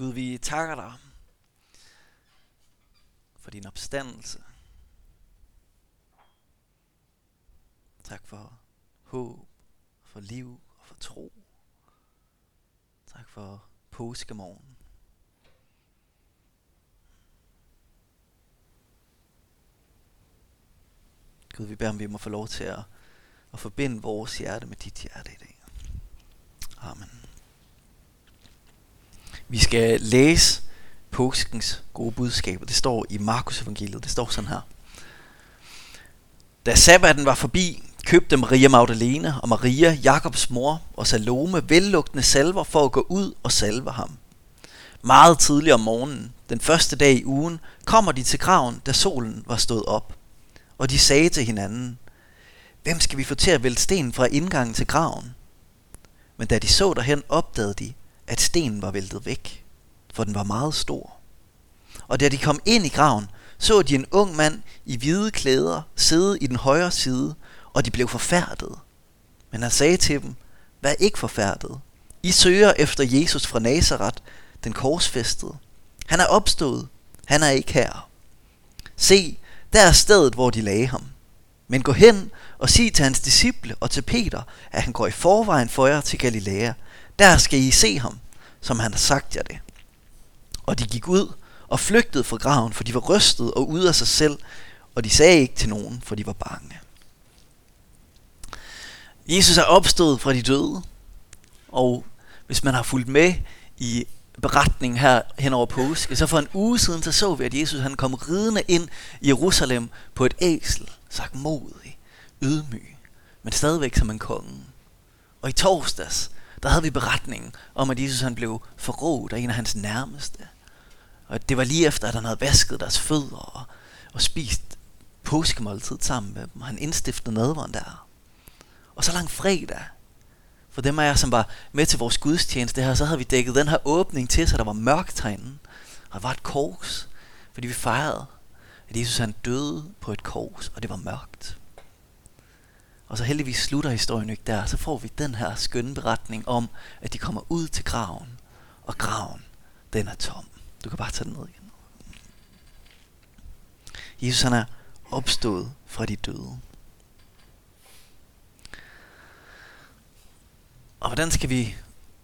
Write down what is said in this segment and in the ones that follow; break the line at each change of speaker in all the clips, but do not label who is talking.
Gud, vi takker dig for din opstandelse. Tak for håb, for liv og for tro. Tak for påskemorgen. Gud, vi beder om, vi må få lov til at, at forbinde vores hjerte med dit hjerte i dag. Amen. Vi skal læse påskens gode budskab, Det står i Markus evangeliet. Det står sådan her. Da sabbaten var forbi, købte Maria Magdalene og Maria, Jakobs mor og Salome vellugtende salver for at gå ud og salve ham. Meget tidligt om morgenen, den første dag i ugen, kommer de til graven, da solen var stået op. Og de sagde til hinanden, Hvem skal vi få til at vælte sten fra indgangen til graven? Men da de så derhen, opdagede de, at stenen var væltet væk, for den var meget stor. Og da de kom ind i graven, så de en ung mand i hvide klæder sidde i den højre side, og de blev forfærdet. Men han sagde til dem, vær ikke forfærdet. I søger efter Jesus fra Nazareth, den korsfæstede. Han er opstået. Han er ikke her. Se, der er stedet, hvor de lagde ham. Men gå hen og sig til hans disciple og til Peter, at han går i forvejen for jer til Galilea. Der skal I se ham, som han har sagt jer det. Og de gik ud og flygtede fra graven, for de var rystet og ude af sig selv, og de sagde ikke til nogen, for de var bange. Jesus er opstået fra de døde, og hvis man har fulgt med i beretningen her hen over påske, så for en uge siden, så så vi, at Jesus han kom ridende ind i Jerusalem på et æsel, sagt modig, ydmyg, men stadigvæk som en konge. Og i torsdags, der havde vi beretningen om, at Jesus han blev forrådt af en af hans nærmeste. Og det var lige efter, at han havde vasket deres fødder og, og spist påskemåltid sammen med dem. Han indstiftede nadveren der. Og så lang fredag, for dem af jer, som var med til vores gudstjeneste her, så havde vi dækket den her åbning til, så der var mørkt herinde. Og der var et kors, fordi vi fejrede, at Jesus han døde på et kors, og det var mørkt. Og så heldigvis slutter historien ikke der, så får vi den her skønne beretning om, at de kommer ud til graven, og graven, den er tom. Du kan bare tage den ned igen. Jesus han er opstået fra de døde. Og hvordan skal vi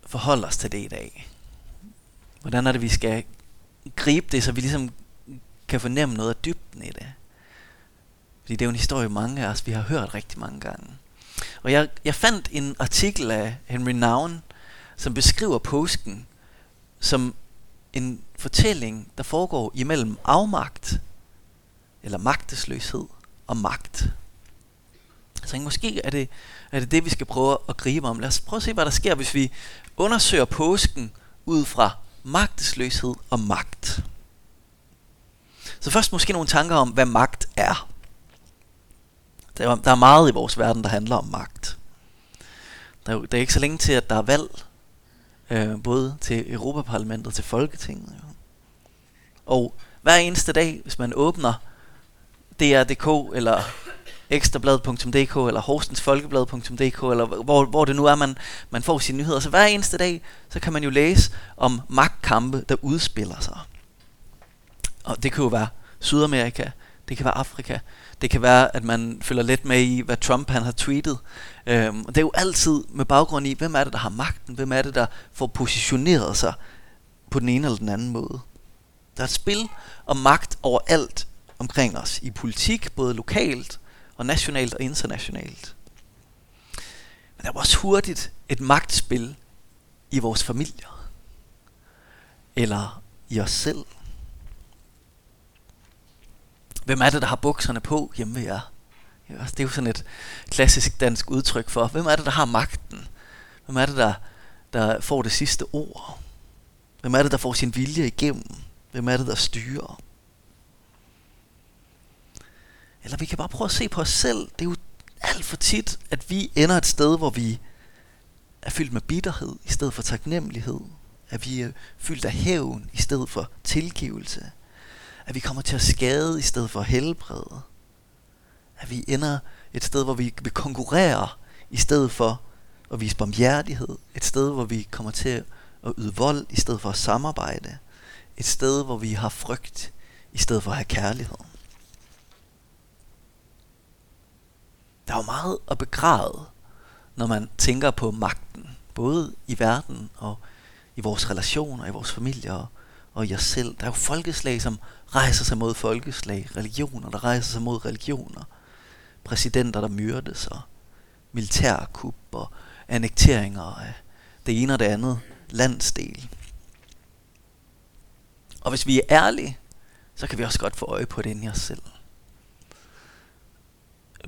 forholde os til det i dag? Hvordan er det, vi skal gribe det, så vi ligesom kan fornemme noget af dybden i det? Fordi det er jo en historie, mange af os vi har hørt rigtig mange gange. Og jeg, jeg fandt en artikel af Henry Nouwen, som beskriver påsken som en fortælling, der foregår imellem afmagt, eller magtesløshed og magt. Så måske er det, er det det, vi skal prøve at gribe om. Lad os prøve at se, hvad der sker, hvis vi undersøger påsken ud fra magtesløshed og magt. Så først måske nogle tanker om, hvad magt er. Der er, der er meget i vores verden, der handler om magt. Der er, der er ikke så længe til, at der er valg, øh, både til Europaparlamentet og til Folketinget. Jo. Og hver eneste dag, hvis man åbner DR.dk eller ekstrablad.dk eller horstensfolkeblad.dk eller hvor, hvor det nu er, man, man får sine nyheder. Så hver eneste dag, så kan man jo læse om magtkampe, der udspiller sig. Og det kan jo være Sydamerika, det kan være Afrika, det kan være, at man følger lidt med i, hvad Trump han har tweetet. Øhm, og det er jo altid med baggrund i, hvem er det, der har magten? Hvem er det, der får positioneret sig på den ene eller den anden måde? Der er et spil om magt overalt omkring os. I politik, både lokalt og nationalt og internationalt. Men der er også hurtigt et magtspil i vores familier. Eller i os selv. Hvem er det, der har bukserne på hjemme ved jer? Det er jo sådan et klassisk dansk udtryk for, hvem er det, der har magten? Hvem er det, der, der får det sidste ord? Hvem er det, der får sin vilje igennem? Hvem er det, der styrer? Eller vi kan bare prøve at se på os selv. Det er jo alt for tit, at vi ender et sted, hvor vi er fyldt med bitterhed i stedet for taknemmelighed. At vi er fyldt af hævn i stedet for tilgivelse. At vi kommer til at skade i stedet for at helbrede. At vi ender et sted, hvor vi vil konkurrere i stedet for at vise barmhjertighed. Et sted, hvor vi kommer til at yde vold i stedet for at samarbejde. Et sted, hvor vi har frygt i stedet for at have kærlighed. Der er jo meget at begræde, når man tænker på magten, både i verden og i vores relationer, i vores familier og i os selv. Der er jo folkeslag, som rejser sig mod folkeslag, religioner, der rejser sig mod religioner, præsidenter, der myrdes, og militærkup og annekteringer af det ene og det andet landsdel. Og hvis vi er ærlige, så kan vi også godt få øje på det inde i os selv.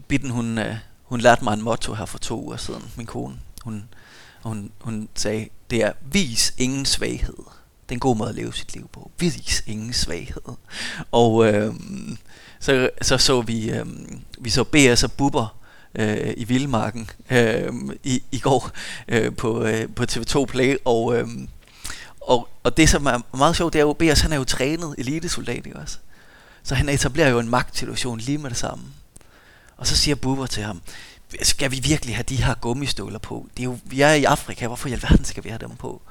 Bitten, hun, øh, hun lærte mig en motto her for to uger siden, min kone. Hun, hun, hun sagde, det er, vis ingen svaghed. Det er en god måde at leve sit liv på. Vis ingen svaghed. Og øh, så, så så vi, øh, vi så BS og Bubber øh, i Vildmarken øh, i, i går øh, på, øh, på TV2 Play, og, øh, og, og det som er meget sjovt, det er jo, BS han er jo trænet elitesoldat, ikke også? Så han etablerer jo en magtsituation lige med det samme. Og så siger Bubber til ham, skal vi virkelig have de her gummistøvler på? Det er jo, vi er i Afrika, hvorfor i alverden skal vi have dem på?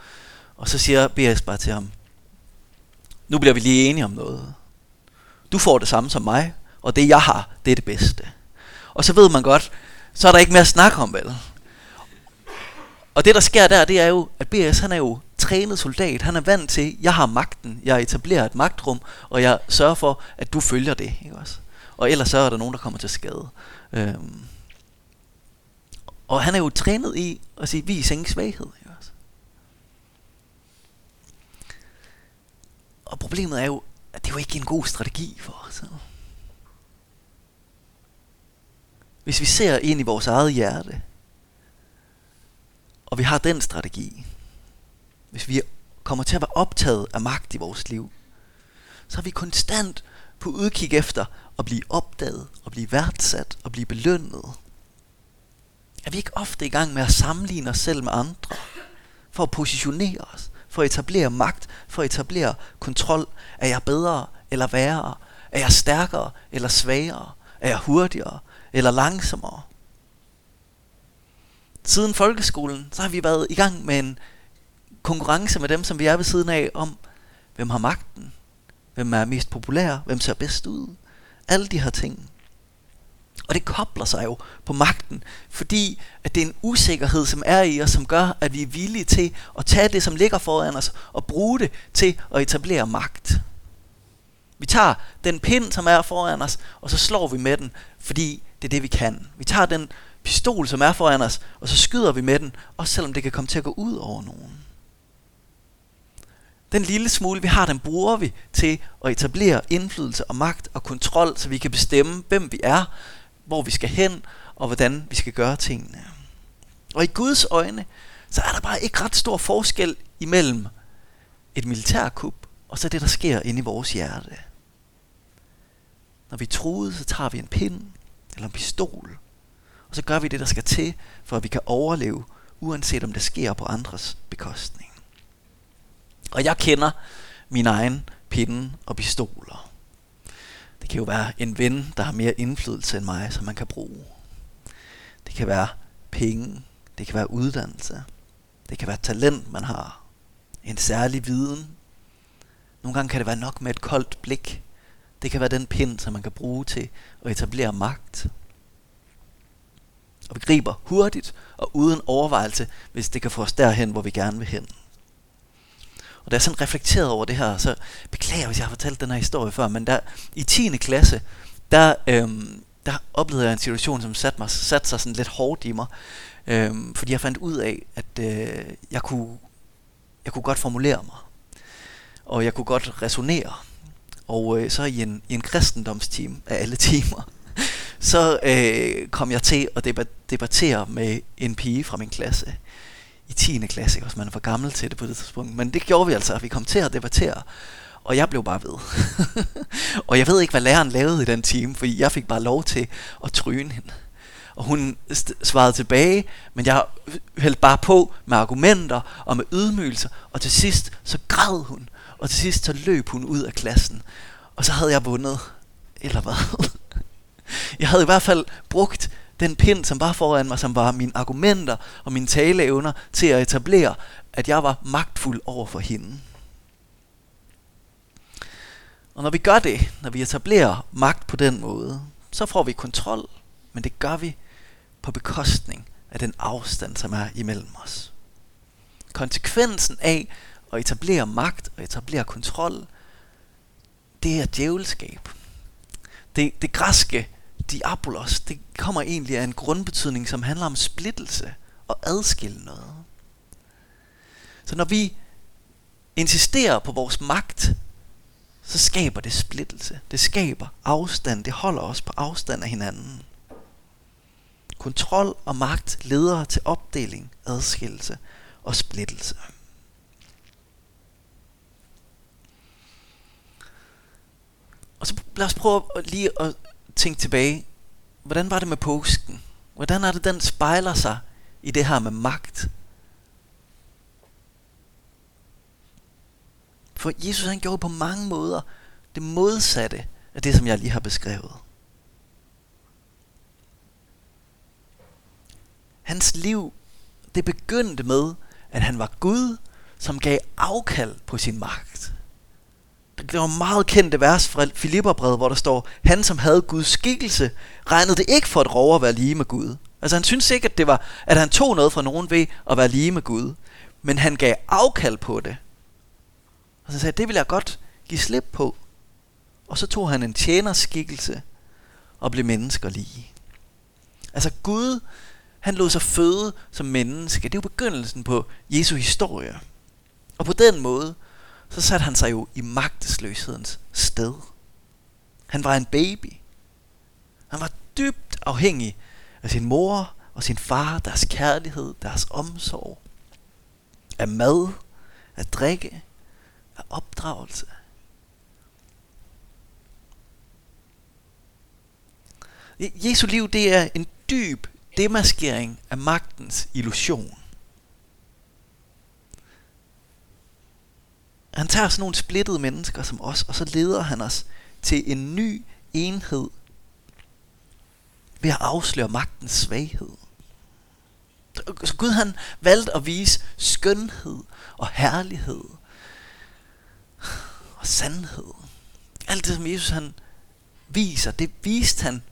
Og så siger BS bare til ham, nu bliver vi lige enige om noget. Du får det samme som mig, og det jeg har, det er det bedste. Og så ved man godt, så er der ikke mere at snakke om, vel? Og det der sker der, det er jo, at BS han er jo trænet soldat. Han er vant til, jeg har magten, jeg etablerer et magtrum, og jeg sørger for, at du følger det. Ikke også? Og ellers så er der nogen, der kommer til skade. Øhm. Og han er jo trænet i at sige, vis ingen svaghed. Ikke også? Og problemet er jo, at det er jo ikke en god strategi for os. Hvis vi ser ind i vores eget hjerte, og vi har den strategi, hvis vi kommer til at være optaget af magt i vores liv, så er vi konstant på udkig efter at blive opdaget, og blive værdsat, og blive belønnet. Er vi ikke ofte i gang med at sammenligne os selv med andre, for at positionere os, for at etablere magt, for at etablere kontrol? Er jeg bedre eller værre? Er jeg stærkere eller svagere? Er jeg hurtigere eller langsommere? Siden folkeskolen, så har vi været i gang med en konkurrence med dem, som vi er ved siden af, om hvem har magten, hvem er mest populær, hvem ser bedst ud. Alle de her ting. Og det kobler sig jo på magten, fordi at det er en usikkerhed, som er i os, som gør, at vi er villige til at tage det, som ligger foran os, og bruge det til at etablere magt. Vi tager den pind, som er foran os, og så slår vi med den, fordi det er det, vi kan. Vi tager den pistol, som er foran os, og så skyder vi med den, også selvom det kan komme til at gå ud over nogen. Den lille smule, vi har, den bruger vi til at etablere indflydelse og magt og kontrol, så vi kan bestemme, hvem vi er, hvor vi skal hen, og hvordan vi skal gøre tingene. Og i Guds øjne, så er der bare ikke ret stor forskel imellem et militærkup, og så det, der sker inde i vores hjerte. Når vi troede, så tager vi en pind eller en pistol, og så gør vi det, der skal til, for at vi kan overleve, uanset om det sker på andres bekostning. Og jeg kender min egen pinde og pistoler. Det kan jo være en ven, der har mere indflydelse end mig, som man kan bruge. Det kan være penge. Det kan være uddannelse. Det kan være talent, man har. En særlig viden. Nogle gange kan det være nok med et koldt blik. Det kan være den pind, som man kan bruge til at etablere magt. Og vi griber hurtigt og uden overvejelse, hvis det kan få os derhen, hvor vi gerne vil hen. Og da jeg sådan reflekterede over det her, så beklager hvis jeg har fortalt den her historie før, men der i 10. klasse, der, øhm, der oplevede jeg en situation, som satte, mig, satte sig sådan lidt hårdt i mig. Øhm, fordi jeg fandt ud af, at øh, jeg, kunne, jeg kunne godt formulere mig. Og jeg kunne godt resonere. Og øh, så i en, i en kristendomsteam af alle timer, så øh, kom jeg til at debattere med en pige fra min klasse i 10. klasse, hvis man er for gammel til det på det tidspunkt. Men det gjorde vi altså, at vi kom til at debattere. Og jeg blev bare ved. og jeg ved ikke, hvad læreren lavede i den time, fordi jeg fik bare lov til at tryne hende. Og hun svarede tilbage, men jeg hældte bare på med argumenter og med ydmygelser. Og til sidst, så græd hun. Og til sidst, så løb hun ud af klassen. Og så havde jeg vundet. Eller hvad? jeg havde i hvert fald brugt den pind, som var foran mig, som var mine argumenter og mine taleevner til at etablere, at jeg var magtfuld over for hende. Og når vi gør det, når vi etablerer magt på den måde, så får vi kontrol, men det gør vi på bekostning af den afstand, som er imellem os. Konsekvensen af at etablere magt og etablere kontrol, det er djævelskab. Det, det græske diabolos, det kommer egentlig af en grundbetydning, som handler om splittelse og adskille noget. Så når vi insisterer på vores magt, så skaber det splittelse. Det skaber afstand. Det holder os på afstand af hinanden. Kontrol og magt leder til opdeling, adskillelse og splittelse. Og så lad os prøve lige at tænke tilbage. Hvordan var det med påsken? Hvordan er det, den spejler sig i det her med magt? For Jesus han gjorde på mange måder det modsatte af det, som jeg lige har beskrevet. Hans liv, det begyndte med, at han var Gud, som gav afkald på sin magt. Det var meget kendte vers fra Filipperbrevet, hvor der står, han som havde Guds skikkelse, regnede det ikke for et rov at være lige med Gud. Altså han synes ikke, at det var, at han tog noget fra nogen ved at være lige med Gud. Men han gav afkald på det. Og så sagde det vil jeg godt give slip på. Og så tog han en tjenerskikkelse og blev mennesker lige. Altså Gud, han lod sig føde som menneske. Det er jo begyndelsen på Jesu historie. Og på den måde, så satte han sig jo i magtesløshedens sted. Han var en baby. Han var dybt afhængig af sin mor og sin far, deres kærlighed, deres omsorg, af mad, af drikke, af opdragelse. Jesu liv, det er en dyb demaskering af magtens illusion. Han tager sådan nogle splittede mennesker som os, og så leder han os til en ny enhed ved at afsløre magtens svaghed. Så Gud han valgte at vise skønhed og herlighed og sandhed. Alt det, som Jesus han viser, det viste han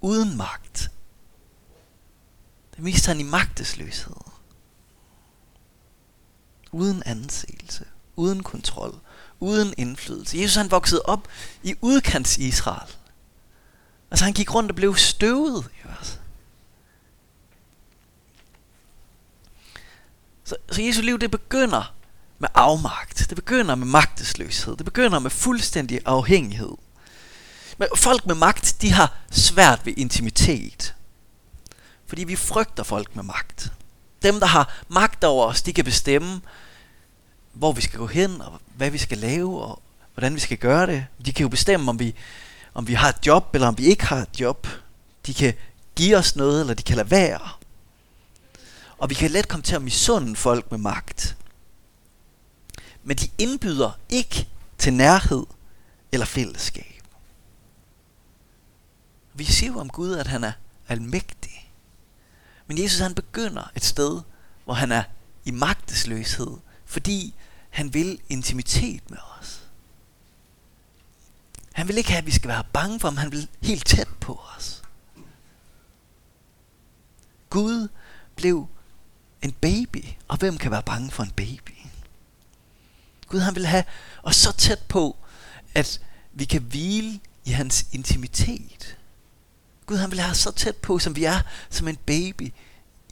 uden magt. Det viste han i magtesløshed. Uden anseelse uden kontrol, uden indflydelse. Jesus han voksede op i udkants Israel. Altså han gik rundt og blev støvet. Så, så Jesu liv det begynder med afmagt. Det begynder med magtesløshed. Det begynder med fuldstændig afhængighed. Men folk med magt, de har svært ved intimitet. Fordi vi frygter folk med magt. Dem, der har magt over os, de kan bestemme, hvor vi skal gå hen, og hvad vi skal lave, og hvordan vi skal gøre det. De kan jo bestemme, om vi, om vi har et job, eller om vi ikke har et job. De kan give os noget, eller de kan lade være. Og vi kan let komme til at misunde folk med magt. Men de indbyder ikke til nærhed eller fællesskab. Vi siger jo om Gud, at han er almægtig. Men Jesus han begynder et sted, hvor han er i magtesløshed, fordi han vil intimitet med os. Han vil ikke have, at vi skal være bange for ham. Han vil helt tæt på os. Gud blev en baby. Og hvem kan være bange for en baby? Gud han vil have os så tæt på, at vi kan hvile i hans intimitet. Gud han vil have os så tæt på, som vi er som en baby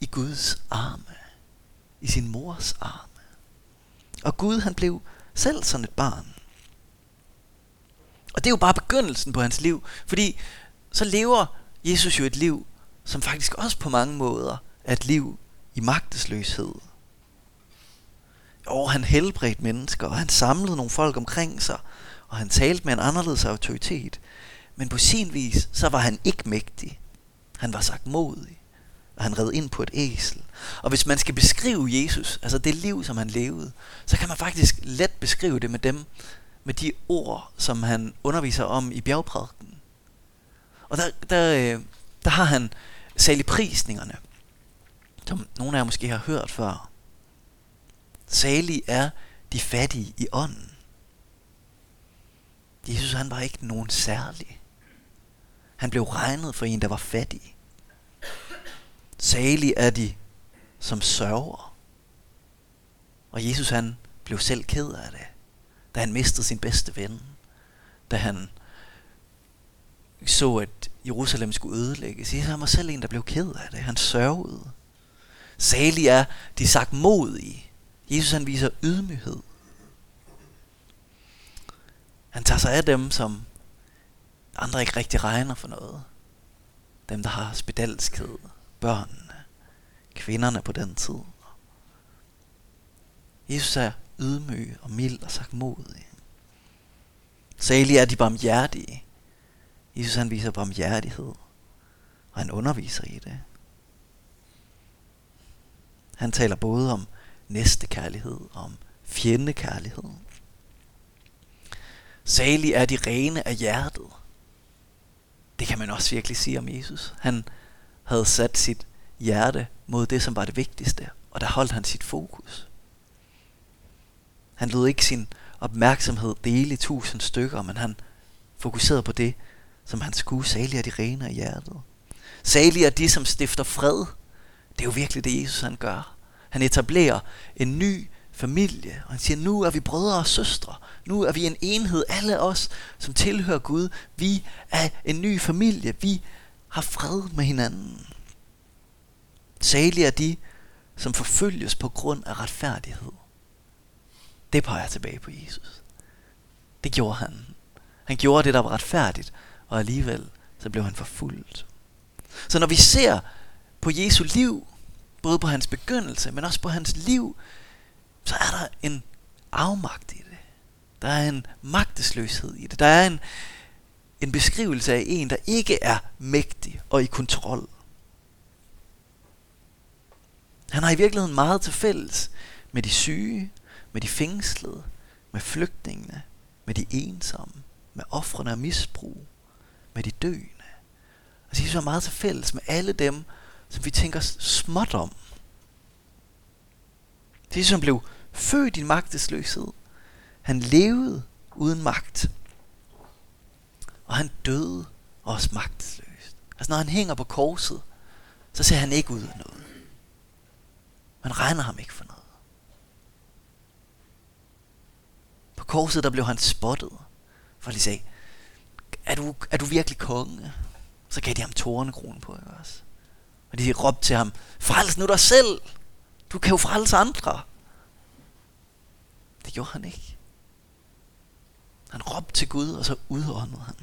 i Guds arme. I sin mors arme. Og Gud han blev selv sådan et barn. Og det er jo bare begyndelsen på hans liv, fordi så lever Jesus jo et liv, som faktisk også på mange måder er et liv i magtesløshed. Og han helbredte mennesker, og han samlede nogle folk omkring sig, og han talte med en anderledes autoritet. Men på sin vis, så var han ikke mægtig. Han var sagt modig og han red ind på et æsel. Og hvis man skal beskrive Jesus, altså det liv, som han levede, så kan man faktisk let beskrive det med dem, med de ord, som han underviser om i bjergprædiken. Og der, der, øh, der har han saligprisningerne, som nogle af jer måske har hørt før. Salig er de fattige i ånden. Jesus han var ikke nogen særlig. Han blev regnet for en, der var fattig. Salige er de, som sørger. Og Jesus han blev selv ked af det, da han mistede sin bedste ven. Da han så, at Jerusalem skulle ødelægges. Jesus han var selv en, der blev ked af det. Han sørgede. Salige er de sagt modige. Jesus han viser ydmyghed. Han tager sig af dem, som andre ikke rigtig regner for noget. Dem, der har spedalskhed, børnene, kvinderne på den tid. Jesus er ydmyg og mild og sagt modig. Er de barmhjertige. Jesus han viser barmhjertighed, og han underviser i det. Han taler både om næstekærlighed og om fjendekærlighed. Salig er de rene af hjertet. Det kan man også virkelig sige om Jesus. Han havde sat sit hjerte mod det, som var det vigtigste, og der holdt han sit fokus. Han lod ikke sin opmærksomhed dele i tusind stykker, men han fokuserede på det, som han skulle. Salig er de rene af hjertet. Salig er de, som stifter fred. Det er jo virkelig det, Jesus han gør. Han etablerer en ny familie, og han siger, nu er vi brødre og søstre. Nu er vi en enhed, alle os, som tilhører Gud. Vi er en ny familie. Vi har fred med hinanden. Salige er de, som forfølges på grund af retfærdighed. Det peger tilbage på Jesus. Det gjorde han. Han gjorde det, der var retfærdigt, og alligevel så blev han forfulgt. Så når vi ser på Jesu liv, både på hans begyndelse, men også på hans liv, så er der en afmagt i det. Der er en magtesløshed i det. Der er en, en beskrivelse af en, der ikke er mægtig og i kontrol. Han har i virkeligheden meget til fælles med de syge, med de fængslede, med flygtningene, med de ensomme, med offrene af misbrug, med de døende. Altså Jesus har meget til fælles med alle dem, som vi tænker småt om. Jesus som blev født i magtesløshed. Han levede uden magt. Og han døde også magtesløst. Altså når han hænger på korset, så ser han ikke ud af noget. Man regner ham ikke for noget. På korset der blev han spottet. For de sagde, er du, er du virkelig konge? Så gav de ham tårnekrone på, ikke også? Og de råbte til ham, frels nu dig selv! Du kan jo frelse andre. Det gjorde han ikke. Han råbte til Gud, og så udåndede han.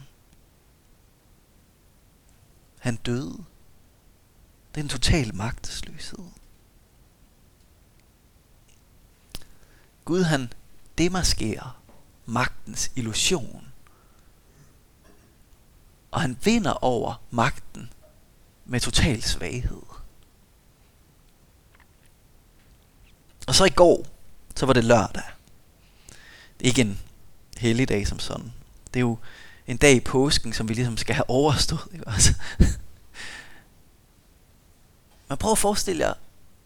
Han døde. Det er en total magtesløshed. Gud han demaskerer magtens illusion. Og han vinder over magten med total svaghed. Og så i går, så var det lørdag. Det er ikke en helligdag som sådan. Det er jo en dag i påsken, som vi ligesom skal have overstået. Ikke? Altså. Men prøv at forestille jer,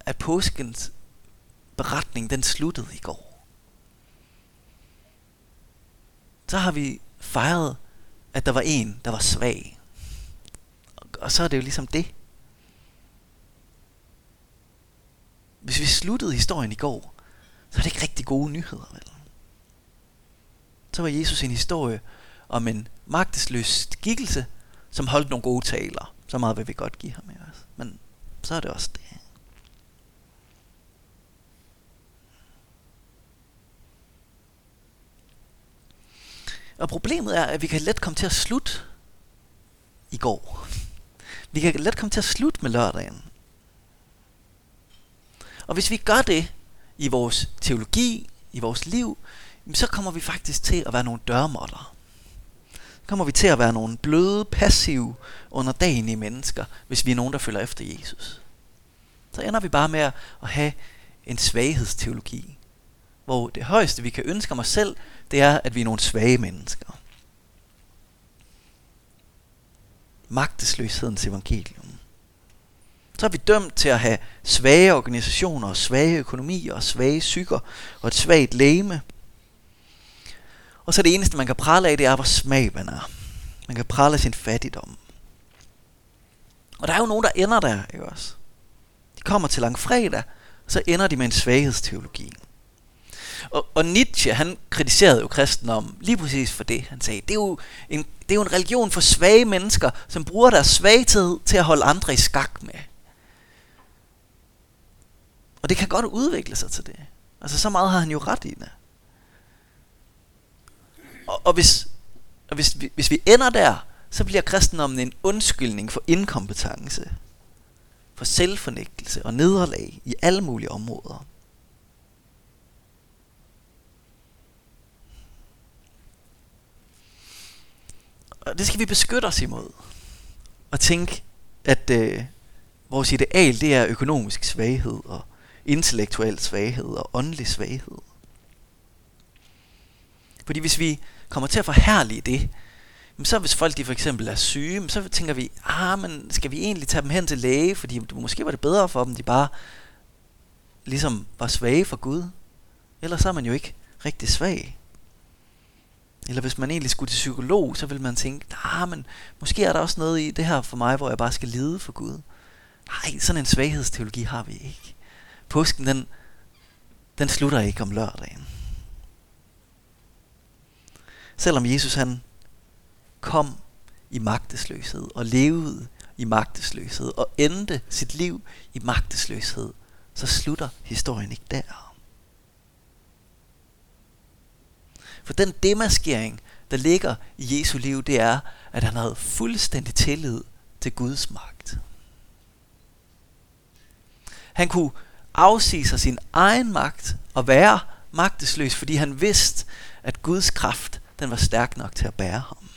at påskens beretning, den sluttede i går. Så har vi fejret, at der var en, der var svag. Og så er det jo ligesom det. Hvis vi sluttede historien i går, så er det ikke rigtig gode nyheder, vel? Så var Jesus en historie om en magtesløs skikkelse, som holdt nogle gode taler. Så meget vil vi godt give ham, ikke? Men så er det også det. Og problemet er, at vi kan let komme til at slutte i går. Vi kan let komme til at slutte med lørdagen. Og hvis vi gør det i vores teologi, i vores liv, så kommer vi faktisk til at være nogle dørmåtter. Kommer vi til at være nogle bløde, passive, underdanige mennesker, hvis vi er nogen, der følger efter Jesus. Så ender vi bare med at have en svaghedsteologi, hvor det højeste, vi kan ønske om os selv, det er, at vi er nogle svage mennesker. Magtesløshedens evangelium. så er vi dømt til at have svage organisationer, svage økonomier, svage psyker og et svagt lægeme og så det eneste, man kan prale af, det er, hvor smag man er. Man kan prale af sin fattigdom. Og der er jo nogen, der ender der, ikke også? De kommer til langfredag, så ender de med en svaghedsteologi. Og, og Nietzsche, han kritiserede jo kristendom lige præcis for det. Han sagde, det er, jo en, det er jo en religion for svage mennesker, som bruger deres svaghed til at holde andre i skak med. Og det kan godt udvikle sig til det. Altså så meget har han jo ret i det. Og, og, hvis, og hvis, vi, hvis vi ender der, så bliver kristendommen en undskyldning for inkompetence, for selvfornægtelse og nederlag i alle mulige områder. Og det skal vi beskytte os imod. Og tænke, at øh, vores ideal, det er økonomisk svaghed og intellektuel svaghed og åndelig svaghed. Fordi hvis vi kommer til at forhærlige det, så hvis folk de for eksempel er syge, så tænker vi, ah, men skal vi egentlig tage dem hen til læge, fordi måske var det bedre for dem, de bare ligesom var svage for Gud. Ellers så er man jo ikke rigtig svag. Eller hvis man egentlig skulle til psykolog, så vil man tænke, ah, men måske er der også noget i det her for mig, hvor jeg bare skal lide for Gud. Nej, sådan en svaghedsteologi har vi ikke. Påsken, den, den slutter ikke om lørdagen. Selvom Jesus han kom i magtesløshed og levede i magtesløshed og endte sit liv i magtesløshed, så slutter historien ikke der. For den demaskering, der ligger i Jesu liv, det er, at han havde fuldstændig tillid til Guds magt. Han kunne afsige sig sin egen magt og være magtesløs, fordi han vidste, at Guds kraft den var stærk nok til at bære ham.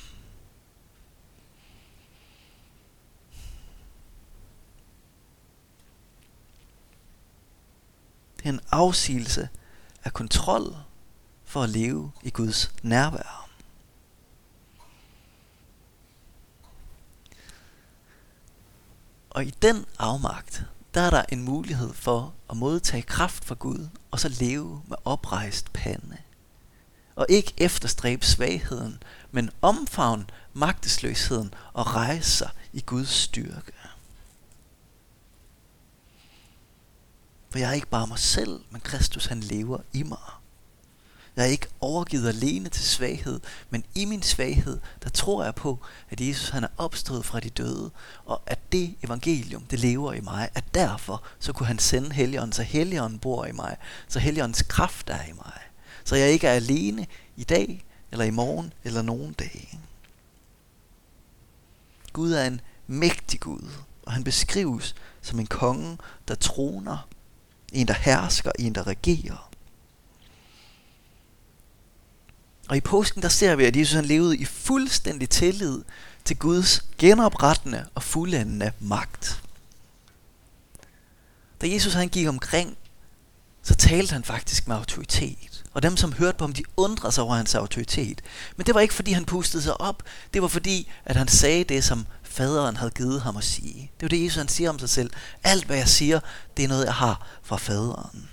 Det er en afsigelse af kontrol for at leve i Guds nærvær. Og i den afmagt, der er der en mulighed for at modtage kraft fra Gud, og så leve med oprejst pande. Og ikke efterstræbe svagheden, men omfavn magtesløsheden og rejse sig i Guds styrke. For jeg er ikke bare mig selv, men Kristus han lever i mig. Jeg er ikke overgivet alene til svaghed, men i min svaghed, der tror jeg på, at Jesus han er opstået fra de døde, og at det evangelium, det lever i mig, at derfor så kunne han sende Helligånden, så Helligånden bor i mig, så Helligåndens kraft er i mig. Så jeg ikke er alene i dag, eller i morgen, eller nogen dage. Gud er en mægtig Gud, og han beskrives som en konge, der troner, en der hersker, en der regerer. Og i påsken der ser vi, at Jesus han levede i fuldstændig tillid til Guds genoprettende og fuldendende magt. Da Jesus han gik omkring, så talte han faktisk med autoritet. Og dem, som hørte på ham, de undrede sig over hans autoritet. Men det var ikke, fordi han pustede sig op. Det var fordi, at han sagde det, som faderen havde givet ham at sige. Det var det, Jesus han siger om sig selv. Alt, hvad jeg siger, det er noget, jeg har fra faderen.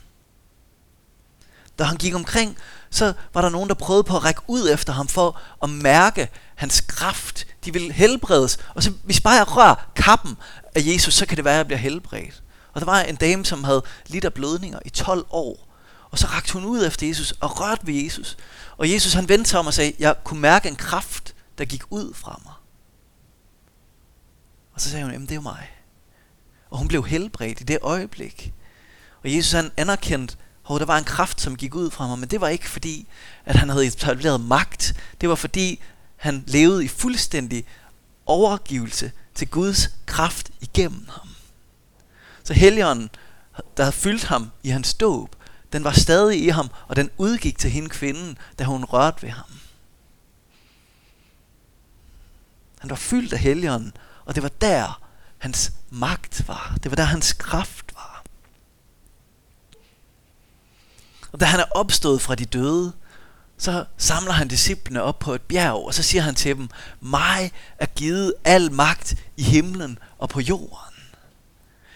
Da han gik omkring, så var der nogen, der prøvede på at række ud efter ham for at mærke hans kraft. De ville helbredes. Og så hvis bare jeg rører kappen af Jesus, så kan det være, at jeg bliver helbredt. Og der var en dame, som havde lidt af blødninger i 12 år. Og så rakte hun ud efter Jesus og rørte ved Jesus. Og Jesus han vendte sig om og sagde, jeg kunne mærke en kraft, der gik ud fra mig. Og så sagde hun, jamen det er jo mig. Og hun blev helbredt i det øjeblik. Og Jesus han anerkendte, hvor der var en kraft, som gik ud fra mig, men det var ikke fordi, at han havde etableret magt. Det var fordi, han levede i fuldstændig overgivelse til Guds kraft igennem ham. Så Helligånden, der havde fyldt ham i hans dåb, den var stadig i ham, og den udgik til hende kvinden, da hun rørte ved ham. Han var fyldt af Helligånden, og det var der, hans magt var. Det var der, hans kraft var. Og da han er opstået fra de døde, så samler han disciplene op på et bjerg, og så siger han til dem, mig er givet al magt i himlen og på jorden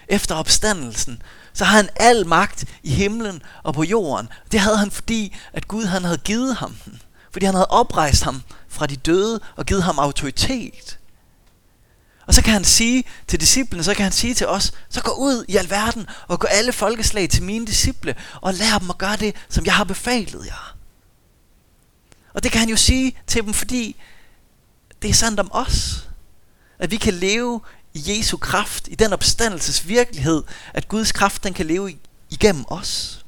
efter opstandelsen, så har han al magt i himlen og på jorden. Det havde han, fordi at Gud han havde givet ham den. Fordi han havde oprejst ham fra de døde og givet ham autoritet. Og så kan han sige til disciplene, så kan han sige til os, så gå ud i alverden og gå alle folkeslag til mine disciple og lær dem at gøre det, som jeg har befalet jer. Og det kan han jo sige til dem, fordi det er sandt om os. At vi kan leve i Jesu kraft, i den opstandelses virkelighed, at Guds kraft den kan leve igennem os.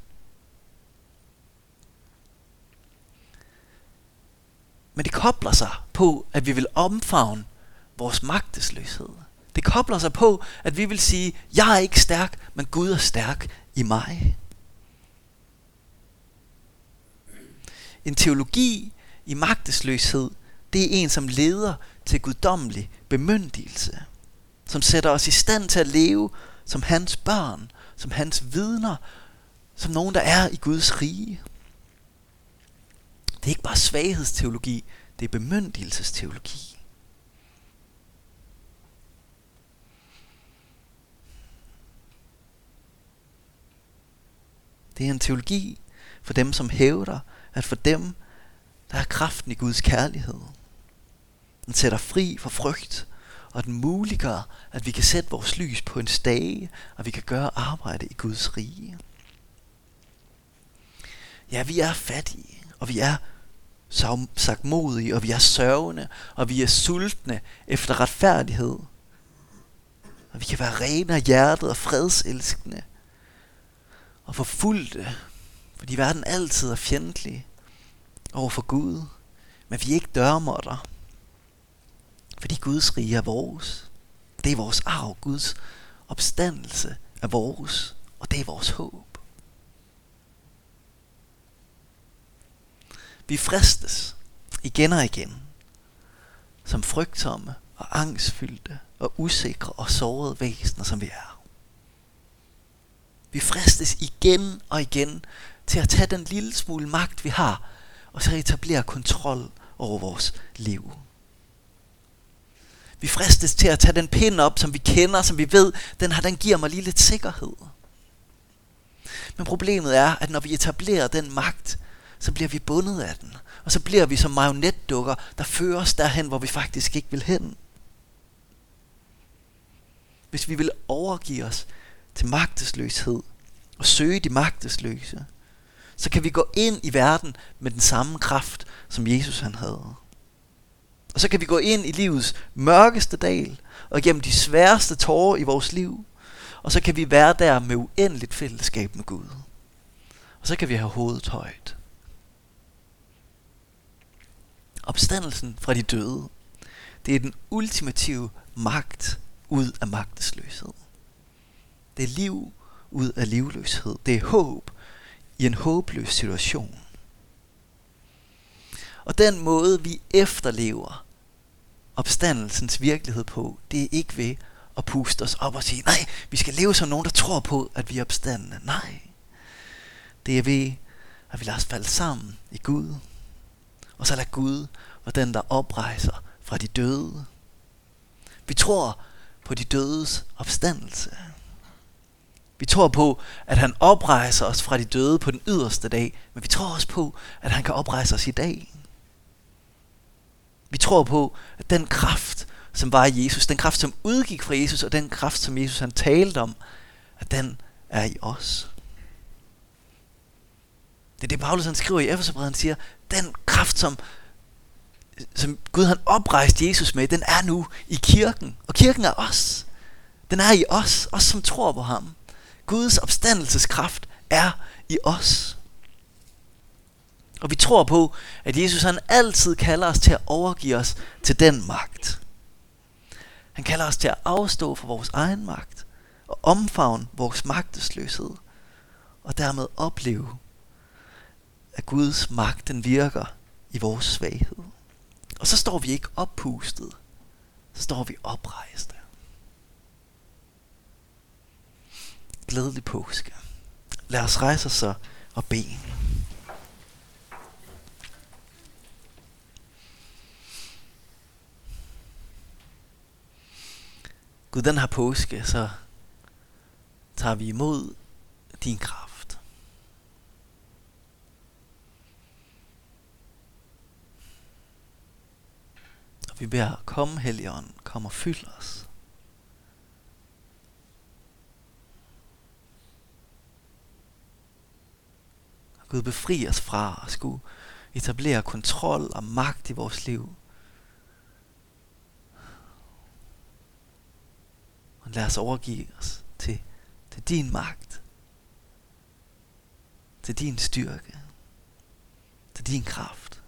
Men det kobler sig på, at vi vil omfavne vores magtesløshed. Det kobler sig på, at vi vil sige, jeg er ikke stærk, men Gud er stærk i mig. En teologi i magtesløshed, det er en, som leder til guddommelig bemyndigelse. Som sætter os i stand til at leve som hans børn, som hans vidner, som nogen, der er i Guds rige. Det er ikke bare svaghedsteologi, det er bemyndigelsesteologi. Det er en teologi for dem, som hævder, at for dem, der er kraften i Guds kærlighed. Den sætter fri for frygt, og den muliggør, at vi kan sætte vores lys på en stage, og vi kan gøre arbejde i Guds rige. Ja, vi er fattige, og vi er sagmodige, og vi er sørgende, og vi er sultne efter retfærdighed. Og vi kan være rene af hjertet og fredselskende, og forfulgte, fordi verden altid er fjendtlig over for Gud. Men vi er ikke dørmåtter, fordi Guds rige er vores. Det er vores arv, Guds opstandelse er vores, og det er vores håb. Vi fristes igen og igen, som frygtsomme og angstfyldte og usikre og sårede væsener, som vi er. Vi fristes igen og igen til at tage den lille smule magt, vi har, og så etablere kontrol over vores liv. Vi fristes til at tage den pind op, som vi kender, som vi ved, den, her, den giver mig lige lidt sikkerhed. Men problemet er, at når vi etablerer den magt, så bliver vi bundet af den. Og så bliver vi som marionetdukker, der fører os derhen, hvor vi faktisk ikke vil hen. Hvis vi vil overgive os til magtesløshed og søge de magtesløse, så kan vi gå ind i verden med den samme kraft, som Jesus han havde. Og så kan vi gå ind i livets mørkeste dal, og gennem de sværeste tårer i vores liv, og så kan vi være der med uendeligt fællesskab med Gud. Og så kan vi have hovedet højt. Opstandelsen fra de døde, det er den ultimative magt ud af magtesløshed. Det er liv ud af livløshed. Det er håb i en håbløs situation. Og den måde, vi efterlever opstandelsens virkelighed på, det er ikke ved at puste os op og sige, nej, vi skal leve som nogen, der tror på, at vi er opstandende. Nej. Det er ved, at vi lader os falde sammen i Gud. Og så lader Gud og den, der oprejser fra de døde. Vi tror på de dødes opstandelse. Vi tror på, at han oprejser os fra de døde på den yderste dag, men vi tror også på, at han kan oprejse os i dag. Vi tror på, at den kraft, som var i Jesus, den kraft, som udgik fra Jesus, og den kraft, som Jesus han talte om, at den er i os. Det er det, Paulus han skriver i Efeserbrevet, han siger, den kraft, som, som Gud han oprejste Jesus med, den er nu i kirken. Og kirken er os. Den er i os, os som tror på ham. Guds opstandelseskraft er i os. Og vi tror på, at Jesus han altid kalder os til at overgive os til den magt. Han kalder os til at afstå fra vores egen magt og omfavne vores magtesløshed og dermed opleve, at Guds magt den virker i vores svaghed. Og så står vi ikke oppustet, så står vi oprejste. Glædelig påske. Lad os rejse os så og bede. Gud, den her påske, så tager vi imod din kraft. Og vi beder, kom Helligånd, kom og fyld os. Gud befri os fra at skulle etablere kontrol og magt i vores liv. Og lad os overgive os til, til din magt. Til din styrke. Til din kraft.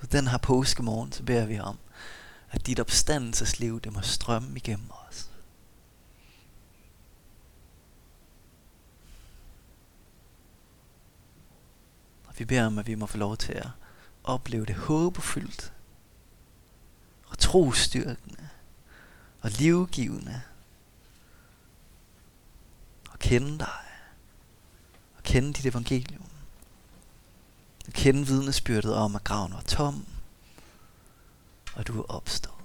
Gud, den her påskemorgen, så beder vi om, at dit opstandelsesliv, det må strømme igennem os. Og vi beder om, at vi må få lov til at opleve det håbefyldt og trostyrkende og livgivende og kende dig og kende dit evangelium og kende vidnesbyrdet om, at graven var tom og du er opstået.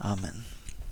Amen.